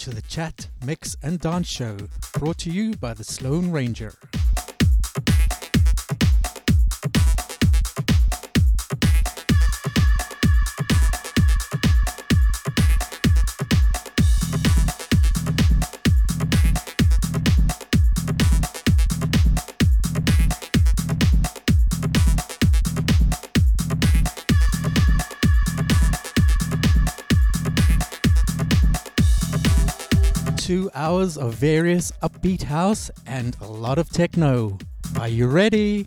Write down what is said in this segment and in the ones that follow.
To the Chat, Mix and Dance Show, brought to you by the Sloan Ranger. Of various upbeat house and a lot of techno. Are you ready?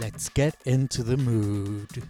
Let's get into the mood.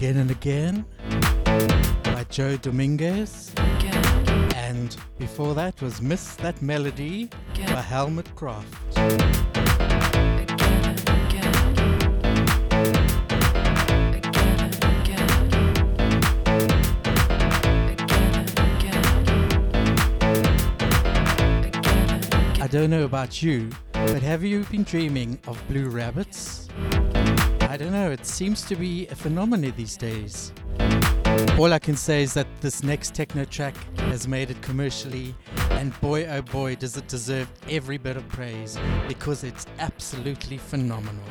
Again and Again by Joe Dominguez. And before that was Miss That Melody by Helmut Craft. I don't know about you, but have you been dreaming of blue rabbits? I don't know, it seems to be a phenomenon these days. All I can say is that this next techno track has made it commercially, and boy oh boy does it deserve every bit of praise because it's absolutely phenomenal.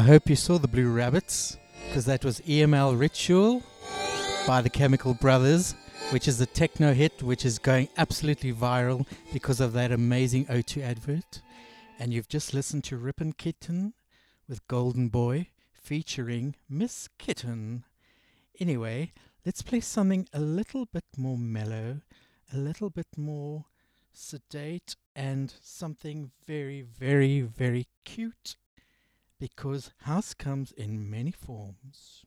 I hope you saw the Blue Rabbits, because that was EML Ritual by the Chemical Brothers, which is a techno hit which is going absolutely viral because of that amazing O2 advert. And you've just listened to Rippin' Kitten with Golden Boy featuring Miss Kittin. Anyway, let's play something a little bit more mellow, a little bit more sedate, and something very, very, very cute because house comes in many forms.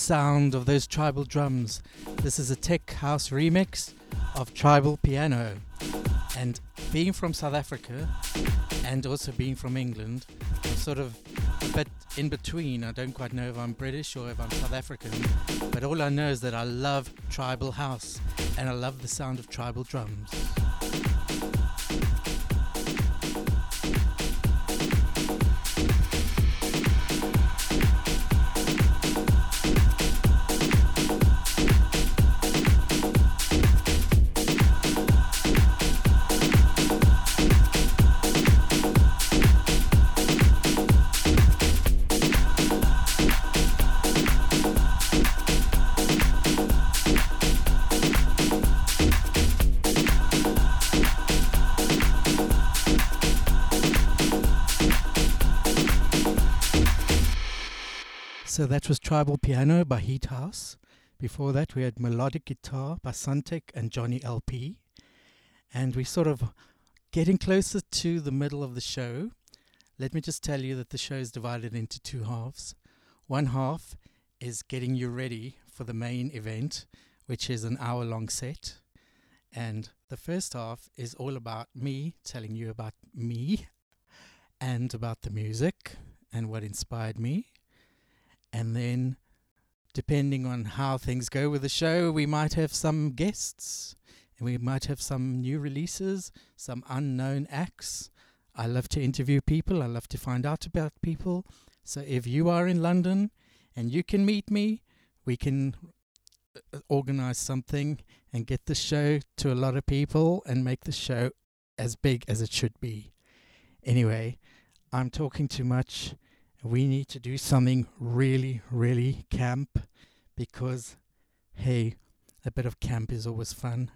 Sound of those tribal drums. This is a tech house remix of tribal piano. And being from South Africa and also being from England, I'm sort of a bit in between. I don't quite know if I'm British or if I'm South African, but all I know is that I love tribal house and I love the sound of tribal drums. So that was Tribal Piano by Heat House. Before that, we had Melodic Guitar by Suntech and Johnny LP. And we're sort of getting closer to the middle of the show. Let me just tell you that the show is divided into two halves. One half is getting you ready for the main event, which is an hour long set. And the first half is all about me telling you about me and about the music and what inspired me. And then, depending on how things go with the show, we might have some guests and we might have some new releases, some unknown acts. I love to interview people, I love to find out about people. So, if you are in London and you can meet me, we can uh, organize something and get the show to a lot of people and make the show as big as it should be. Anyway, I'm talking too much we need to do something really, really camp because, hey, a bit of camp is always fun.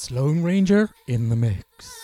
Sloan Ranger in the mix.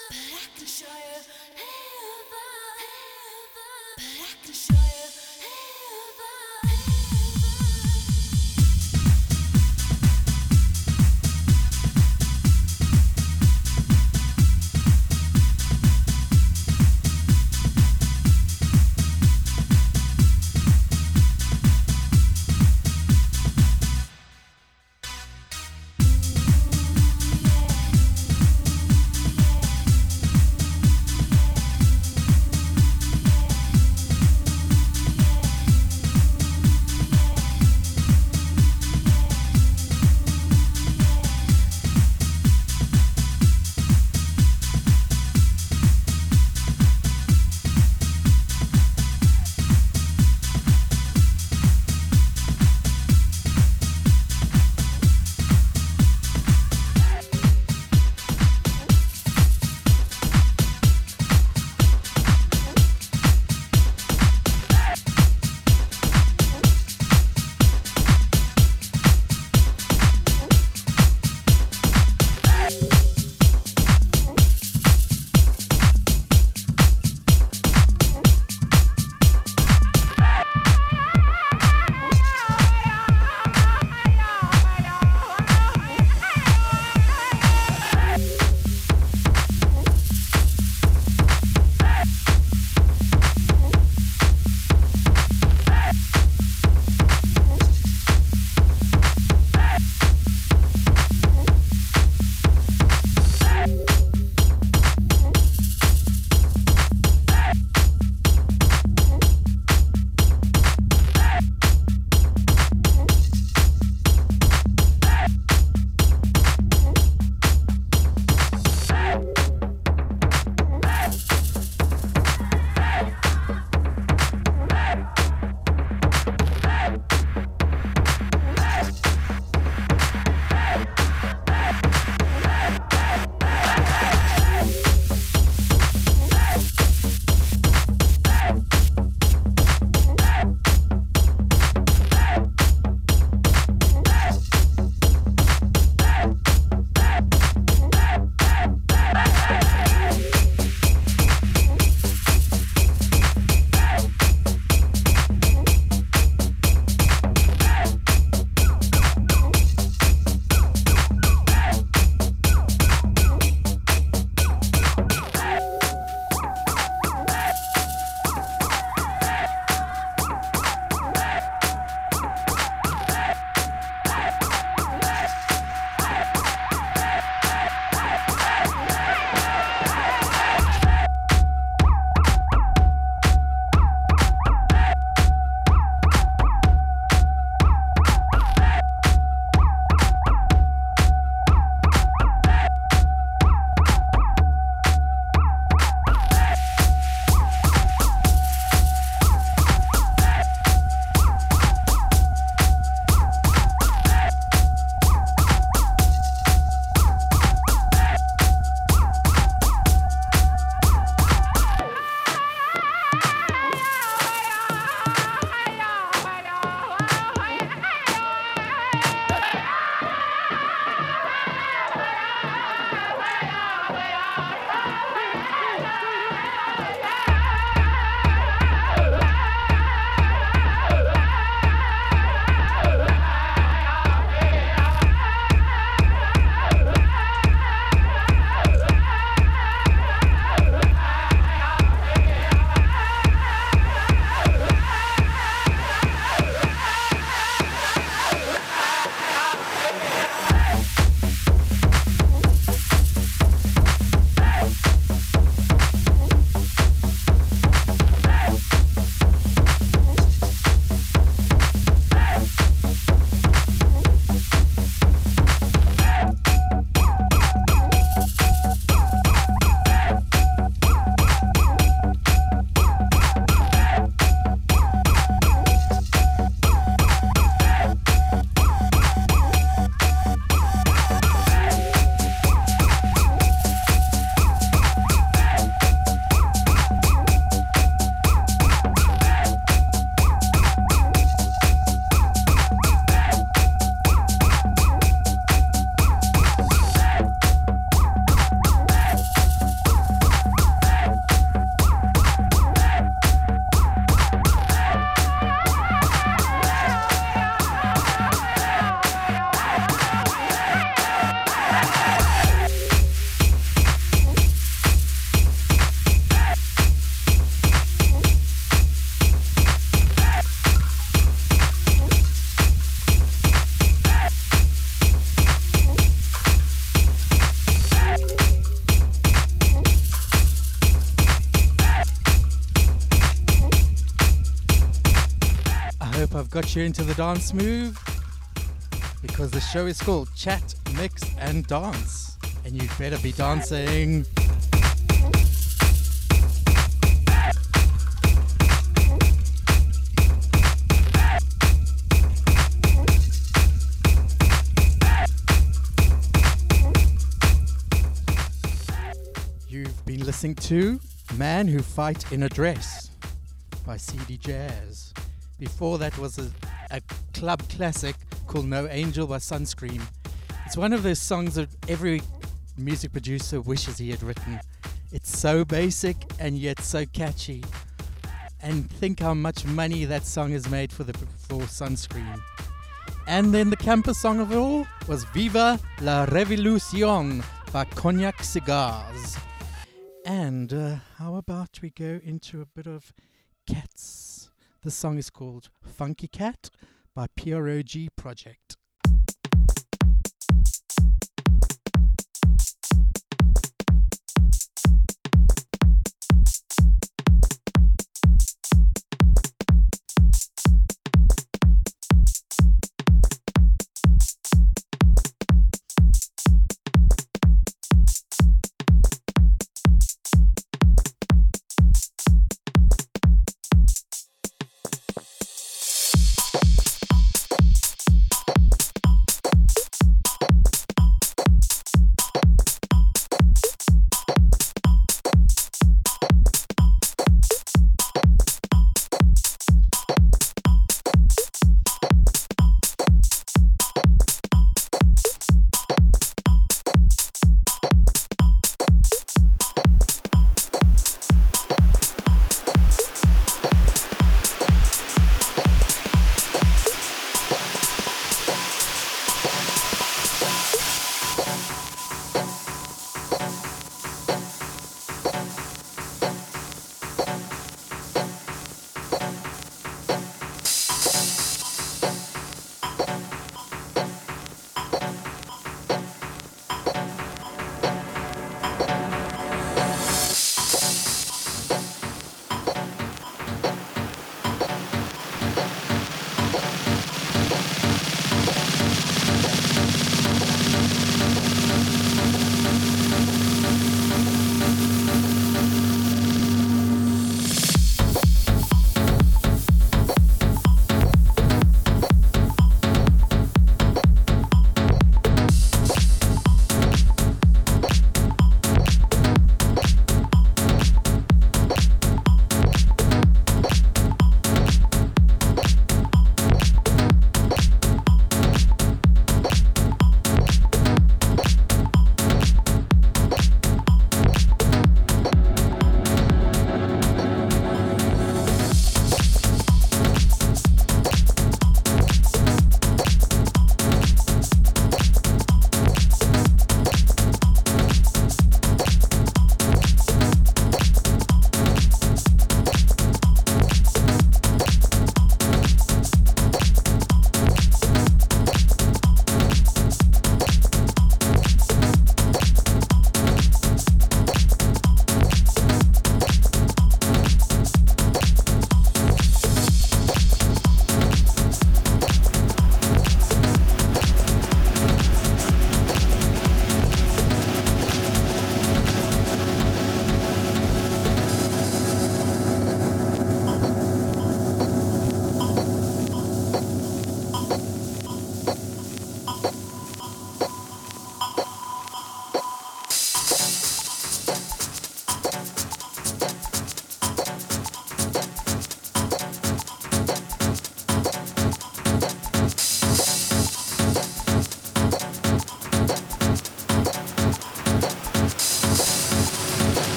Got you into the dance move because the show is called Chat, Mix and Dance. And you better be dancing. You've been listening to Man Who Fight in a Dress by CD Jazz. Before that was a, a club classic called No Angel by Sunscreem. It's one of those songs that every music producer wishes he had written. It's so basic and yet so catchy. And think how much money that song has made for the for Sunscreem. And then the campus song of it all was Viva la Revolucion by Cognac Cigars. And uh, how about we go into a bit of cats? The song is called Funky Cat by PROG Project.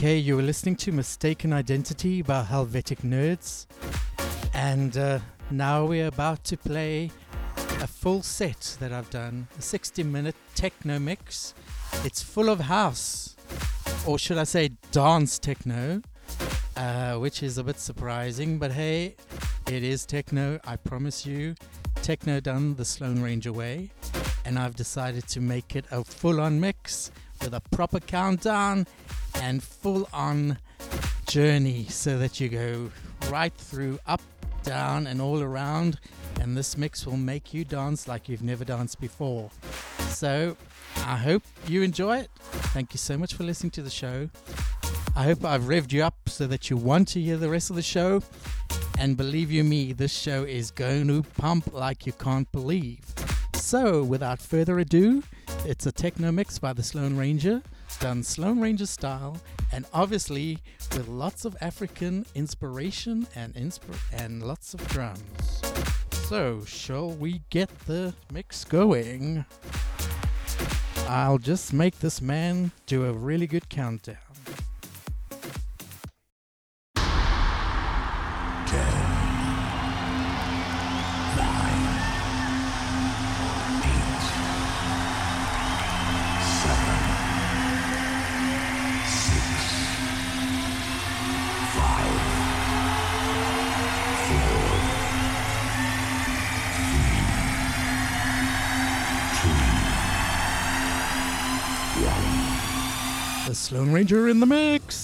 Okay, you were listening to Mistaken Identity by Helvetic Nerds. And uh, now we're about to play a full set that I've done a 60 minute techno mix. It's full of house, or should I say dance techno, uh, which is a bit surprising, but hey, it is techno, I promise you. Techno done the Sloan Ranger way, and I've decided to make it a full on mix with a proper countdown and full on journey so that you go right through, up, down, and all around. And this mix will make you dance like you've never danced before. So I hope you enjoy it. Thank you so much for listening to the show. I hope I've revved you up so that you want to hear the rest of the show. And believe you me, this show is going to pump like you can't believe. So, without further ado, it's a techno mix by the Sloan Ranger, done Sloan Ranger style, and obviously with lots of African inspiration and insp- and lots of drums. So, shall we get the mix going? I'll just make this man do a really good countdown. Sloan Ranger in the mix.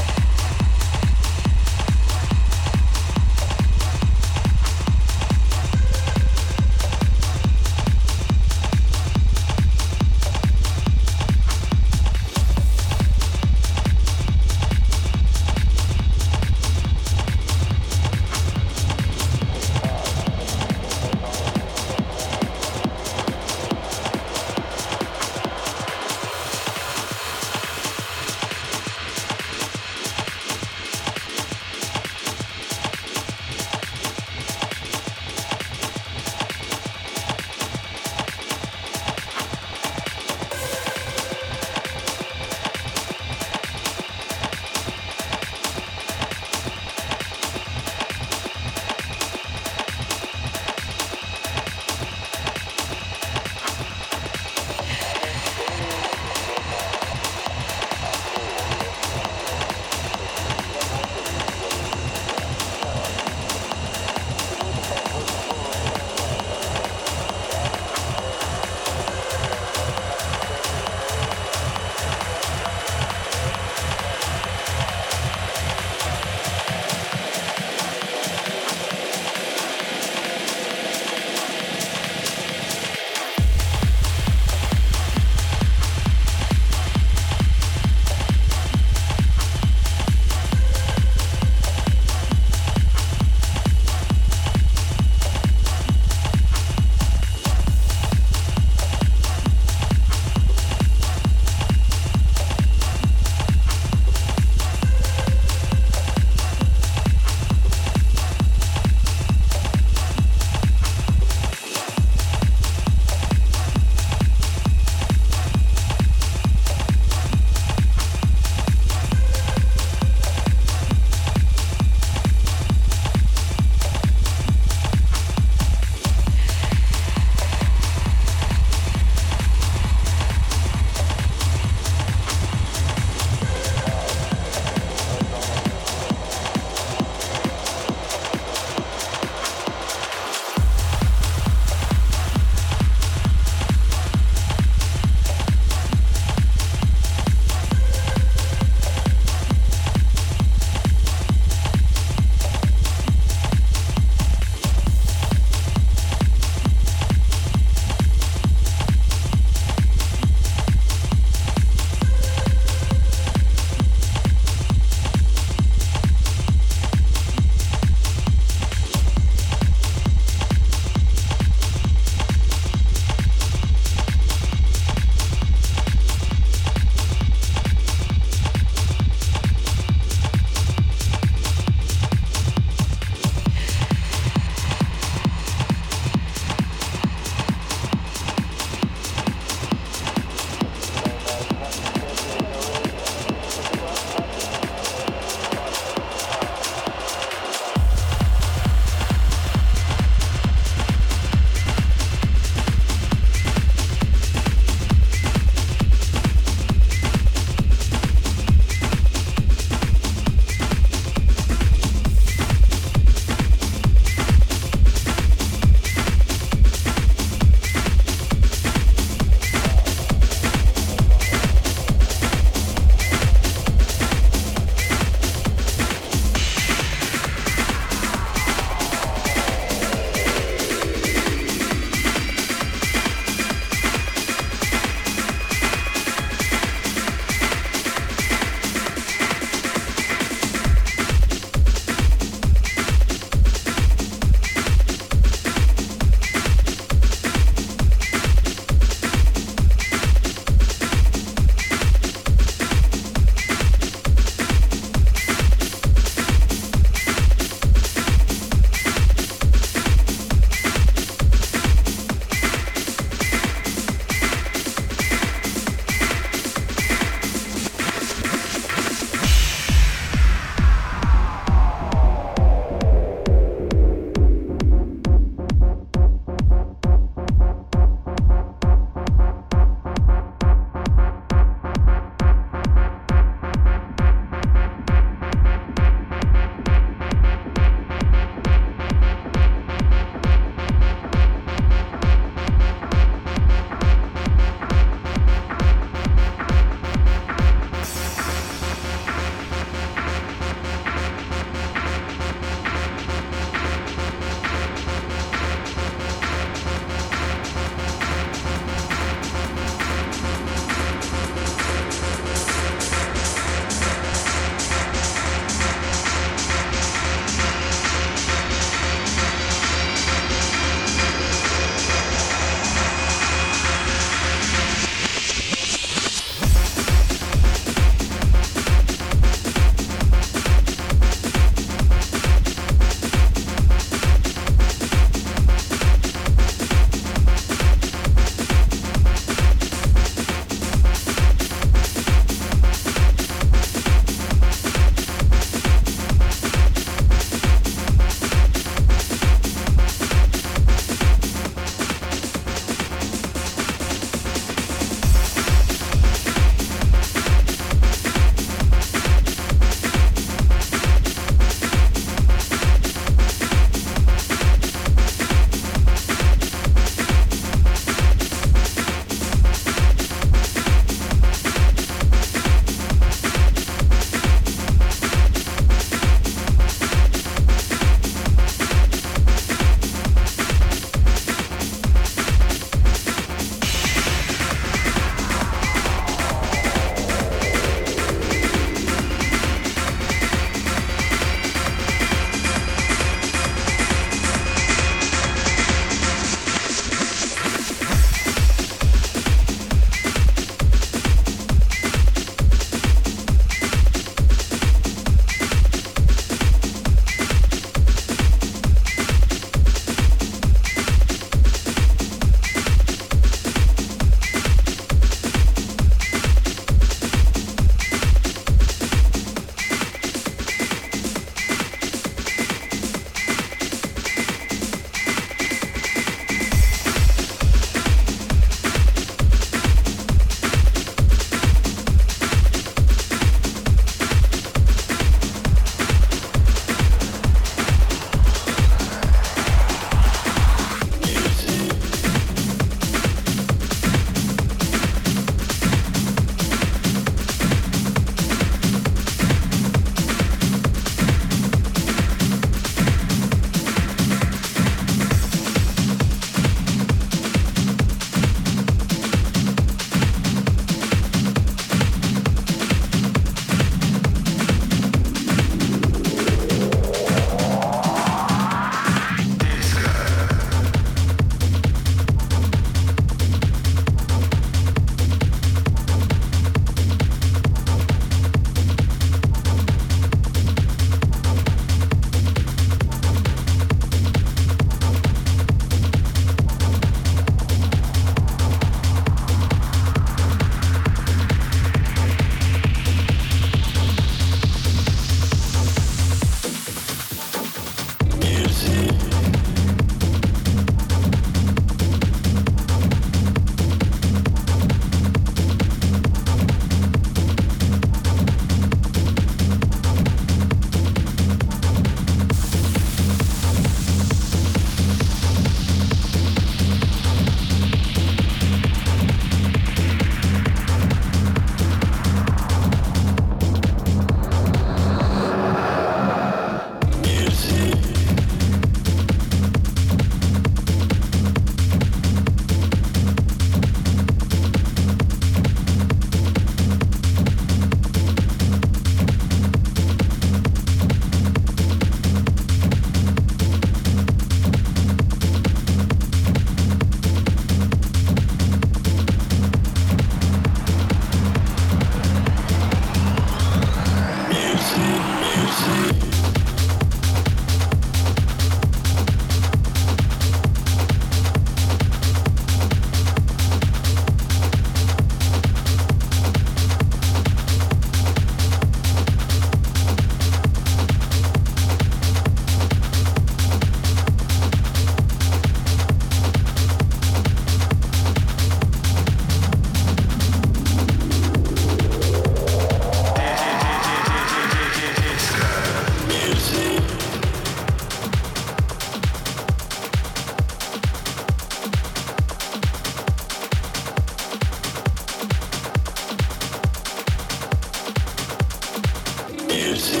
Music.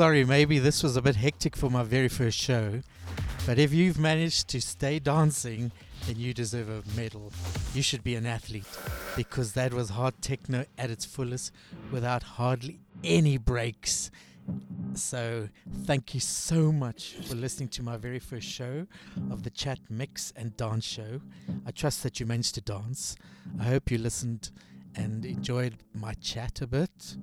Sorry, maybe this was a bit hectic for my very first show, but if you've managed to stay dancing, then you deserve a medal. You should be an athlete because that was hard techno at its fullest without hardly any breaks. So, thank you so much for listening to my very first show of the Chat Mix and Dance Show. I trust that you managed to dance. I hope you listened and enjoyed my chat a bit.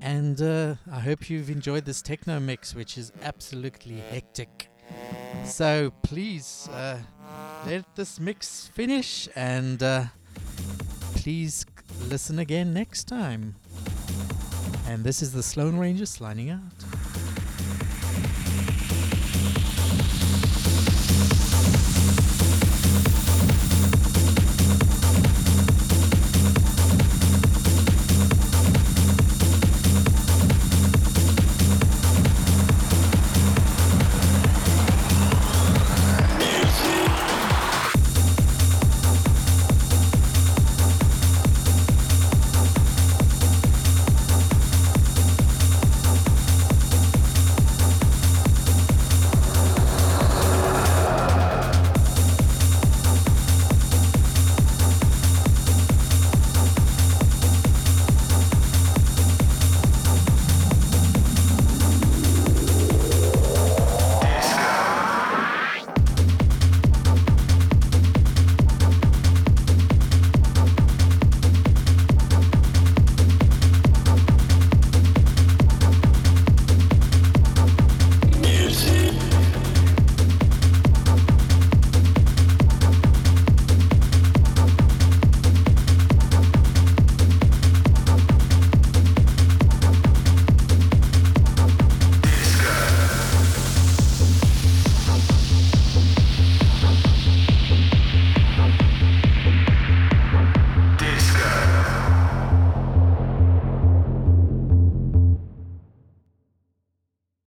And uh, I hope you've enjoyed this techno mix, which is absolutely hectic. So please uh, let this mix finish and uh, please listen again next time. And this is the Sloan Ranger signing out.